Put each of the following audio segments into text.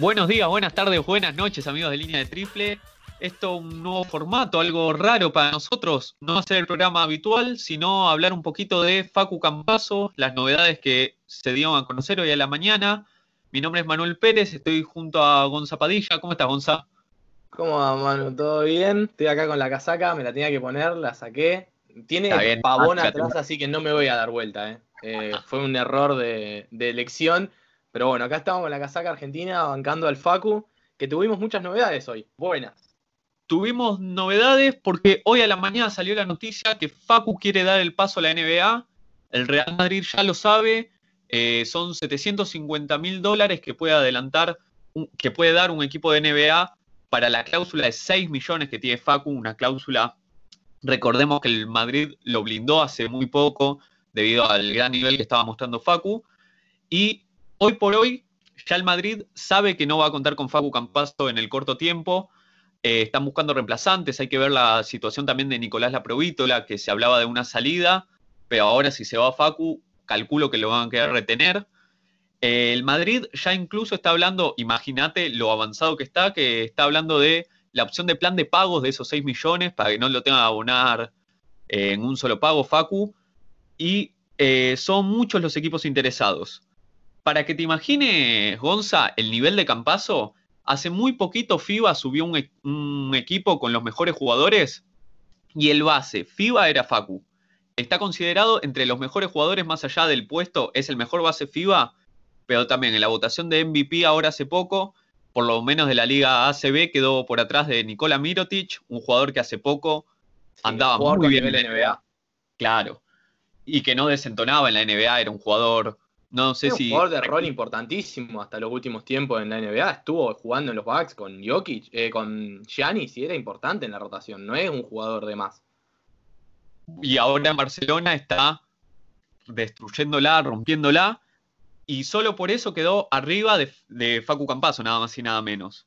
Buenos días, buenas tardes, buenas noches, amigos de Línea de Triple. Esto es un nuevo formato, algo raro para nosotros. No hacer el programa habitual, sino hablar un poquito de Facu Campaso, las novedades que se dieron a conocer hoy a la mañana. Mi nombre es Manuel Pérez, estoy junto a Gonza Padilla. ¿Cómo estás, Gonza? ¿Cómo va, Manu? ¿Todo bien? Estoy acá con la casaca, me la tenía que poner, la saqué. Tiene pavón atrás, así que no me voy a dar vuelta. ¿eh? Eh, fue un error de, de elección pero bueno, acá estamos con la casaca argentina bancando al Facu, que tuvimos muchas novedades hoy, buenas. Tuvimos novedades porque hoy a la mañana salió la noticia que Facu quiere dar el paso a la NBA. El Real Madrid ya lo sabe, eh, son 750 mil dólares que puede adelantar, que puede dar un equipo de NBA para la cláusula de 6 millones que tiene Facu, una cláusula, recordemos que el Madrid lo blindó hace muy poco debido al gran nivel que estaba mostrando Facu, y hoy por hoy ya el Madrid sabe que no va a contar con Facu Campasto en el corto tiempo. Eh, están buscando reemplazantes. Hay que ver la situación también de Nicolás Laprovítola, que se hablaba de una salida, pero ahora si se va a Facu, calculo que lo van a querer retener. Eh, el Madrid ya incluso está hablando, imagínate lo avanzado que está, que está hablando de la opción de plan de pagos de esos 6 millones para que no lo tenga que abonar eh, en un solo pago Facu. Y son muchos los equipos interesados para que te imagines, Gonza, el nivel de Campaso, hace muy poquito FIBA subió e-, un, equipo con los mejores jugadores y el base, FIBA era Facu. Está considerado entre los mejores jugadores más allá del puesto, es el mejor base FIBA, pero también en la votación de MVP ahora hace poco, por lo menos de la liga ACB, quedó por atrás de Nikola Mirotic, un jugador que hace poco andaba muy bien en la NBA. Claro. Y que no desentonaba en la NBA, era un jugador no sé si. Un jugador de rol importantísimo hasta los últimos tiempos en la NBA. Estuvo jugando en los Bucks con Jokic, eh, con Giannis y era importante en la rotación. No es un jugador de más. Y ahora en Barcelona está destruyéndola, rompiéndola. Y solo por eso quedó arriba de, de Facu Campaso, nada más y nada menos.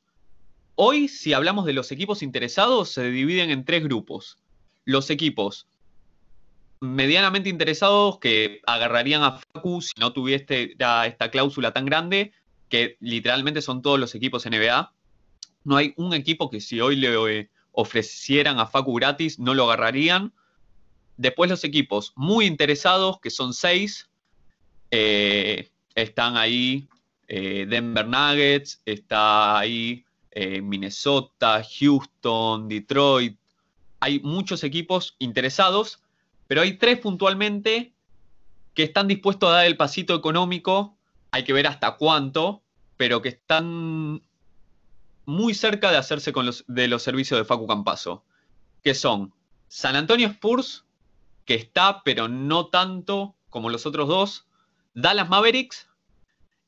Hoy, si hablamos de los equipos interesados, se dividen en tres grupos. Los equipos medianamente interesados que agarrarían a Facu si no tuviese esta cláusula tan grande, que literalmente son todos los equipos NBA. No hay un equipo que si hoy le eh, ofrecieran a Facu gratis, no lo agarrarían. Después los equipos muy interesados, que son seis, eh, están ahí eh, Denver Nuggets, está ahí Minnesota, Houston, Detroit. Hay muchos equipos interesados pero hay tres puntualmente que están dispuestos a dar el pasito económico, hay que ver hasta cuánto, pero que están muy cerca de hacerse con los, de los servicios de Facu Campaso, que son San Antonio Spurs, que está, pero no tanto como los otros dos, Dallas Mavericks,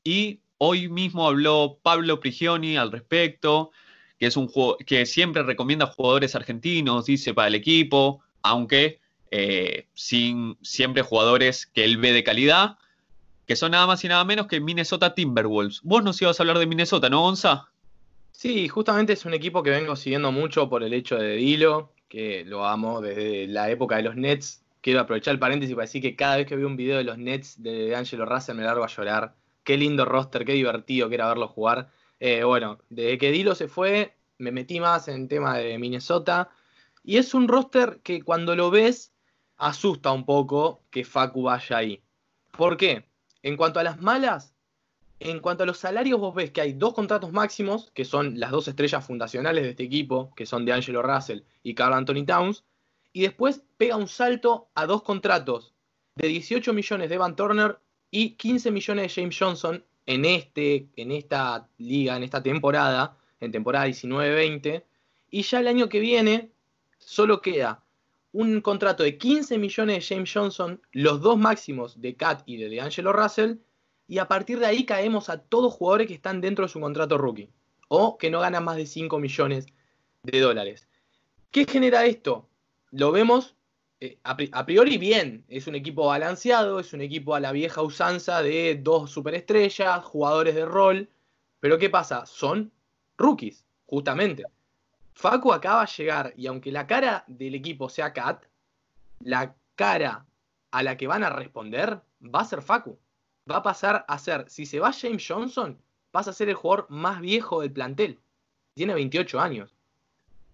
y hoy mismo habló Pablo Prigioni al respecto, que es un que siempre recomienda jugadores argentinos, dice, para el equipo, aunque eh, sin siempre jugadores que él ve de calidad, que son nada más y nada menos que Minnesota Timberwolves. Vos nos ibas a hablar de Minnesota, ¿no, Gonza? Sí, justamente es un equipo que vengo siguiendo mucho por el hecho de Dilo, que lo amo desde la época de los Nets. Quiero aprovechar el paréntesis para decir que cada vez que veo un video de los Nets de Angelo Russell me largo a llorar. Qué lindo roster, qué divertido que era verlo jugar. Eh, bueno, desde que Dilo se fue, me metí más en el tema de Minnesota. Y es un roster que cuando lo ves asusta un poco que Facu vaya ahí. ¿Por qué? En cuanto a las malas, en cuanto a los salarios, vos ves que hay dos contratos máximos, que son las dos estrellas fundacionales de este equipo, que son de Angelo Russell y Carl Anthony Towns, y después pega un salto a dos contratos de 18 millones de Van Turner y 15 millones de James Johnson en, este, en esta liga, en esta temporada, en temporada 19-20, y ya el año que viene solo queda un contrato de 15 millones de James Johnson, los dos máximos de Cat y de D'Angelo Russell, y a partir de ahí caemos a todos jugadores que están dentro de su contrato rookie, o que no ganan más de 5 millones de dólares. ¿Qué genera esto? Lo vemos eh, a, priori bien, es un equipo balanceado, es un equipo a la vieja usanza de dos superestrellas, jugadores de rol, pero ¿qué pasa? Son rookies, justamente. Facu acaba de llegar y aunque la cara del equipo sea Cat, la cara a la que van a responder va a ser Facu. Va a pasar a ser, si se va James Johnson, pasa a ser el jugador más viejo del plantel. Tiene 28 años.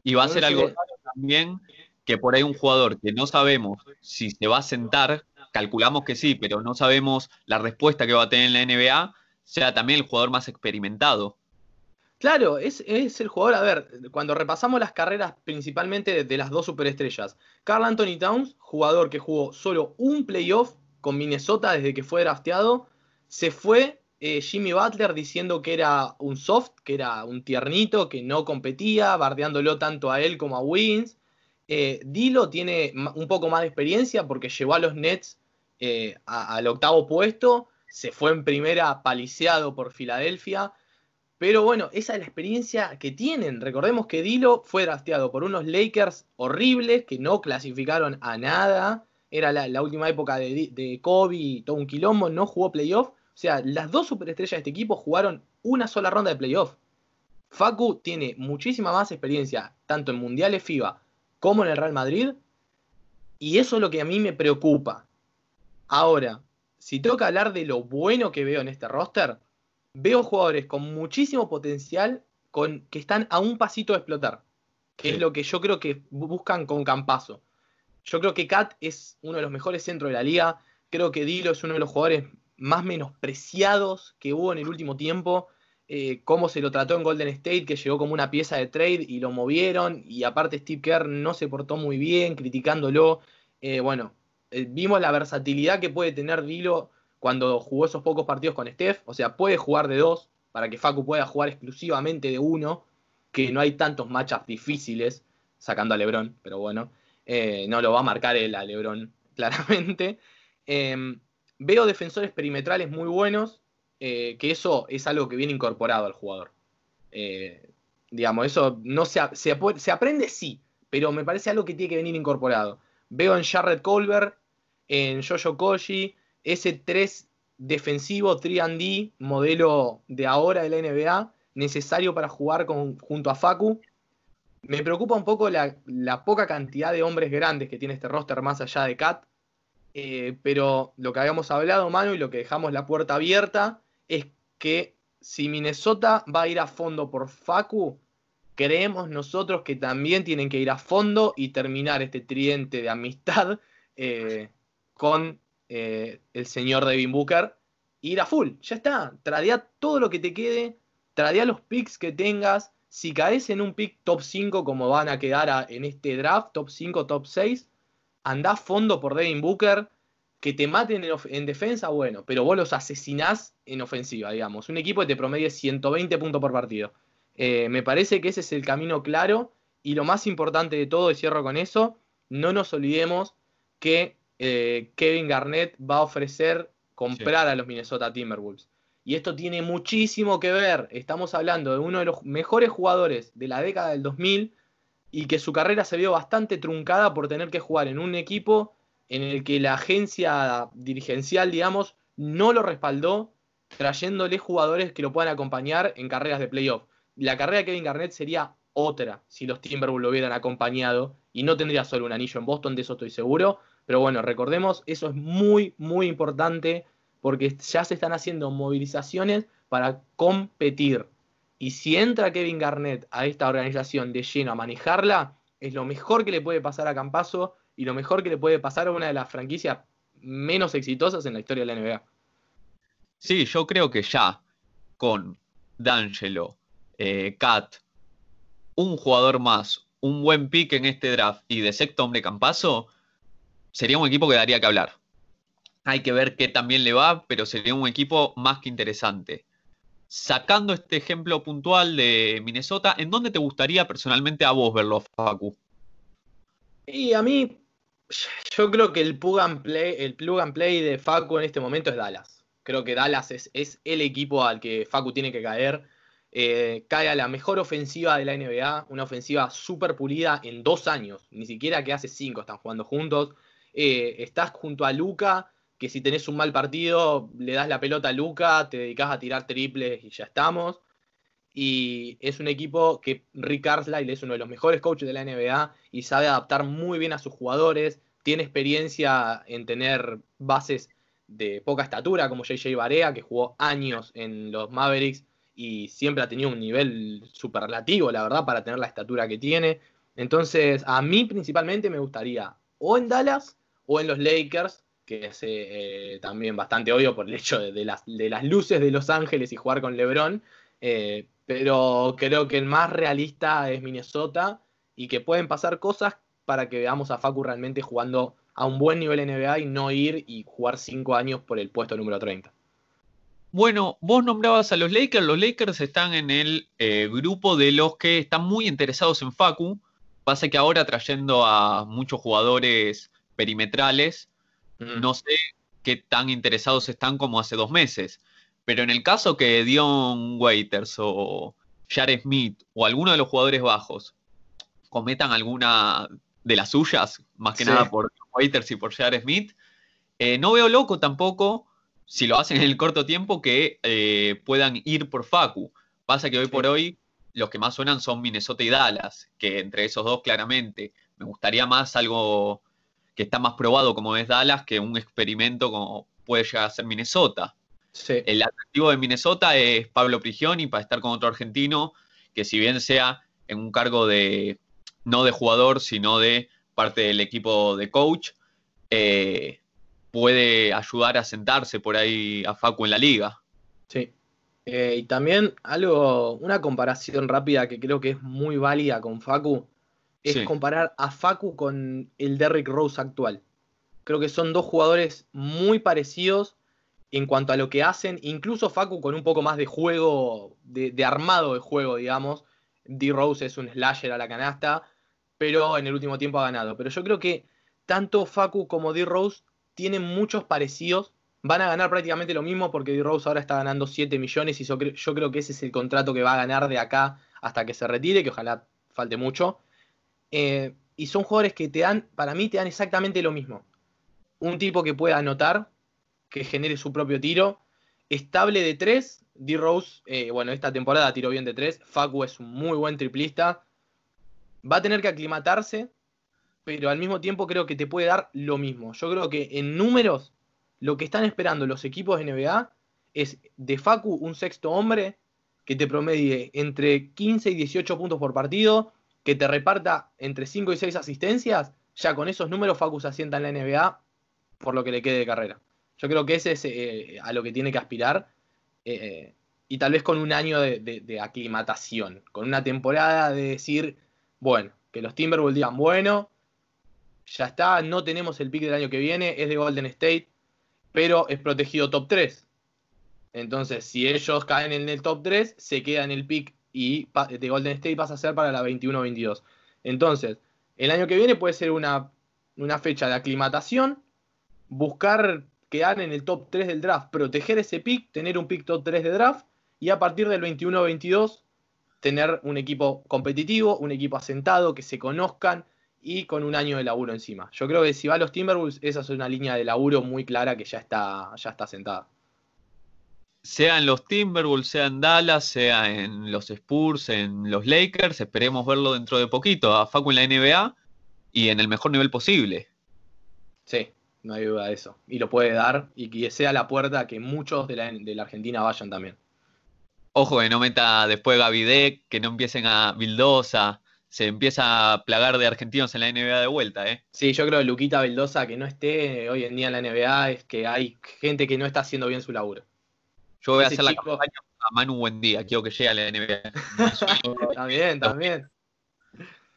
Y va a ser algo también que por ahí un jugador que no sabemos si se va a sentar, calculamos que sí, pero no sabemos la respuesta que va a tener en la NBA, sea también el jugador más experimentado. Claro, es, el jugador, a ver, cuando repasamos las carreras principalmente de, las dos superestrellas, Carl Anthony Towns, jugador que jugó solo un playoff con Minnesota desde que fue drafteado, se fue eh, Jimmy Butler diciendo que era un soft, que era un tiernito, que no competía, bardeándolo tanto a él como a Wins. Eh, Dilo tiene un poco más de experiencia porque llevó a los Nets eh, al octavo puesto, se fue en primera paliseado por Filadelfia. Pero bueno, esa es la experiencia que tienen. Recordemos que Dilo fue drafteado por unos Lakers horribles que no clasificaron a nada. Era la, última época de, Kobe, todo un quilombo, no jugó playoff. O sea, las dos superestrellas de este equipo jugaron una sola ronda de playoff. Facu tiene muchísima más experiencia, tanto en mundiales FIBA como en el Real Madrid. Y eso es lo que a mí me preocupa. Ahora, si tengo que hablar de lo bueno que veo en este roster, veo jugadores con muchísimo potencial con, que están a un pasito de explotar. Que es lo que yo creo que buscan con Campazo. Yo creo que Kat es uno de los mejores centros de la liga. Creo que Dilo es uno de los jugadores más menospreciados que hubo en el último tiempo. Eh, cómo se lo trató en Golden State, que llegó como una pieza de trade y lo movieron. Y aparte Steve Kerr no se portó muy bien, criticándolo. Eh, bueno, eh, vimos la versatilidad que puede tener Dilo cuando jugó esos pocos partidos con Steph. O sea, puede jugar de dos para que Facu pueda jugar exclusivamente de uno, que no hay tantos matchups difíciles, sacando a Lebron, pero bueno, eh, no lo va a marcar él a Lebron, claramente. Em, veo defensores perimetrales muy buenos, eh, que eso es algo que viene incorporado al jugador. Eh, digamos, eso no se, se, aprende, sí, pero me parece algo que tiene que venir incorporado. Veo en Jared Colbert, en Jojo Koji, ese 3 defensivo 3D, modelo de ahora de la NBA, necesario para jugar junto a Facu. Me preocupa un poco la, poca cantidad de hombres grandes que tiene este roster más allá de Cat. Eh, pero lo que habíamos hablado, Manu, y lo que dejamos la puerta abierta, es que si Minnesota va a ir a fondo por Facu, creemos nosotros que también tienen que ir a fondo y terminar este tridente de amistad eh, con eh, el señor Devin Booker, ir a full, ya está, tradea todo lo que te quede, tradea los picks que tengas, si caes en un pick top 5 como van a quedar en este draft, top 5, top 6, anda a fondo por Devin Booker, que te maten en, defensa, bueno, pero vos los asesinás en ofensiva, digamos. Un equipo que te promedie 120 puntos por partido. Eh, me parece que ese es el camino claro y lo más importante de todo, y cierro con eso, no nos olvidemos que eh, Kevin Garnett va a ofrecer comprar a los Minnesota Timberwolves. Y esto tiene muchísimo que ver. Estamos hablando de uno de los mejores jugadores de la década del 2000 y que su carrera se vio bastante truncada por tener que jugar en un equipo en el que la agencia dirigencial, digamos, no lo respaldó, trayéndole jugadores que lo puedan acompañar en carreras de playoff. La carrera de Kevin Garnett sería otra si los Timberwolves lo hubieran acompañado y no tendría solo un anillo en Boston, de eso estoy seguro, pero bueno, recordemos, eso es muy, muy importante porque ya se están haciendo movilizaciones para competir. Y si entra Kevin Garnett a esta organización de lleno a manejarla, es lo mejor que le puede pasar a Campaso y lo mejor que le puede pasar a una de las franquicias menos exitosas en la historia de la NBA. Sí, yo creo que ya con D'Angelo, eh, un jugador más, un buen pick en este draft y de sexto hombre Campaso, sería un equipo que daría que hablar. Hay que ver qué también le va, pero sería un equipo más que interesante. Sacando este ejemplo puntual de Minnesota, ¿en dónde te gustaría personalmente a vos verlo, Facu? Y a mí, yo creo que el plug and play, el plug and play de Facu en este momento es Dallas. Creo que Dallas es, el equipo al que Facu tiene que caer. Eh, cae a la mejor ofensiva de la NBA, una ofensiva súper pulida en dos años, ni siquiera que hace cinco están jugando juntos. Eh, estás junto a Luca, que si tenés un mal partido, le das la pelota a Luca, te dedicas a tirar triples y ya estamos. Y es un equipo que Rick Carlisle es uno de los mejores coaches de la NBA y sabe adaptar muy bien a sus jugadores. Tiene experiencia en tener bases de poca estatura, como JJ Barea, que jugó años en los Mavericks y siempre ha tenido un nivel superlativo, la verdad, para tener la estatura que tiene. Entonces, a mí principalmente me gustaría o en Dallas o en los Lakers, que es eh, también bastante obvio por el hecho de, las, de, las, luces de Los Ángeles y jugar con LeBron. Eh, pero creo que el más realista es Minnesota y que pueden pasar cosas para que veamos a Facu realmente jugando a un buen nivel NBA y no ir y jugar cinco años por el puesto número 30. Bueno, vos nombrabas a los Lakers. Los Lakers están en el eh, grupo de los que están muy interesados en Facu. Pasa que ahora trayendo a muchos jugadores perimetrales, mm. no sé qué tan interesados están como hace dos meses. Pero en el caso que Dion Waiters o Jared Smith o alguno de los jugadores bajos cometan alguna de las suyas, más que nada por Waiters y por Jared Smith, eh, no veo loco tampoco, si lo hacen en el corto tiempo, que eh, puedan ir por Facu. Pasa que hoy por hoy los que más suenan son Minnesota y Dallas, que entre esos dos claramente me gustaría más algo que está más probado como es Dallas que un experimento como puede llegar a ser Minnesota. El atractivo de Minnesota es Pablo Prigioni para estar con otro argentino que si bien sea en un cargo de no de jugador, sino de parte del equipo de coach, eh, puede ayudar a sentarse por ahí a Facu en la liga. Sí. Eh, y también algo, una comparación rápida que creo que es muy válida con Facu, es comparar a Facu con el Derrick Rose actual. Creo que son dos jugadores muy parecidos en cuanto a lo que hacen, incluso Facu con un poco más de juego, de, armado de juego, digamos. D. Rose es un slasher a la canasta, pero en el último tiempo ha ganado. Pero yo creo que tanto Facu como D. Rose tienen muchos parecidos. Van a ganar prácticamente lo mismo porque D. Rose ahora está ganando 7 millones y yo creo, que ese es el contrato que va a ganar de acá hasta que se retire, que ojalá falte mucho. Eh, y son jugadores que te dan, para mí, te dan exactamente lo mismo. Un tipo que pueda anotar, que genere su propio tiro. Estable de 3. D-Rose, eh, bueno, esta temporada tiró bien de 3. Facu es un muy buen triplista. Va a tener que aclimatarse, pero al mismo tiempo creo que te puede dar lo mismo. Yo creo que en números, lo que están esperando los equipos de NBA es de Facu un sexto hombre que te promedie entre 15 y 18 puntos por partido, que te reparta entre 5 y 6 asistencias. Ya con esos números Facu se asienta en la NBA por lo que le quede de carrera. Yo creo que ese es eh, a lo que tiene que aspirar. Eh, y tal vez con un año de, aclimatación, con una temporada de decir, bueno, que los Timberwolves digan, bueno, ya está, no tenemos el pick del año que viene, es de Golden State, pero es protegido top 3. Entonces, si ellos caen en el top 3, se queda en el pick y de Golden State pasa a ser para la 21-22. Entonces, el año que viene puede ser una, una fecha de aclimatación, buscar quedar en el top 3 del draft, proteger ese pick, tener un pick top 3 de draft y a partir del 21-22 tener un equipo competitivo, un equipo asentado, que se conozcan y con un año de laburo encima. Yo creo que si va a los Timberwolves, esa es una línea de laburo muy clara que ya está, ya está sentada. Sea en los Timberwolves, sea en Dallas, sea en los Spurs, en los Lakers, esperemos verlo dentro de poquito, a Facu en la NBA y en el mejor nivel posible. Sí, no hay duda de eso. Y lo puede dar y que sea la puerta a que muchos de la, Argentina vayan también. Ojo que no meta después Gavidec, que no empiecen a Vildosa, se empieza a plagar de argentinos en la NBA de vuelta, ¿eh? Sí, yo creo que Luquita Vildosa que no esté hoy en día en la NBA es que hay gente que no está haciendo bien su laburo. Yo voy a hacer la campaña a Manu Buen quiero que llegue a la NBA. también, también.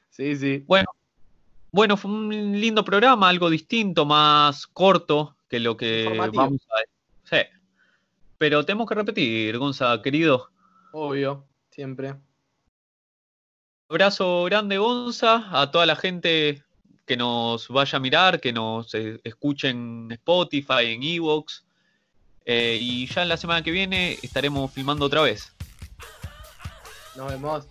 Sí, sí. Bueno, bueno, fue un lindo programa, algo distinto, más corto que lo que vamos a Sí. Pero tenemos que repetir, Gonza, querido. Obvio, siempre. Abrazo grande, Gonza, a toda la gente que nos vaya a mirar, que nos eh, escuchen en Spotify, en Evox. Eh, y ya la semana que viene estaremos filmando otra vez. Nos vemos.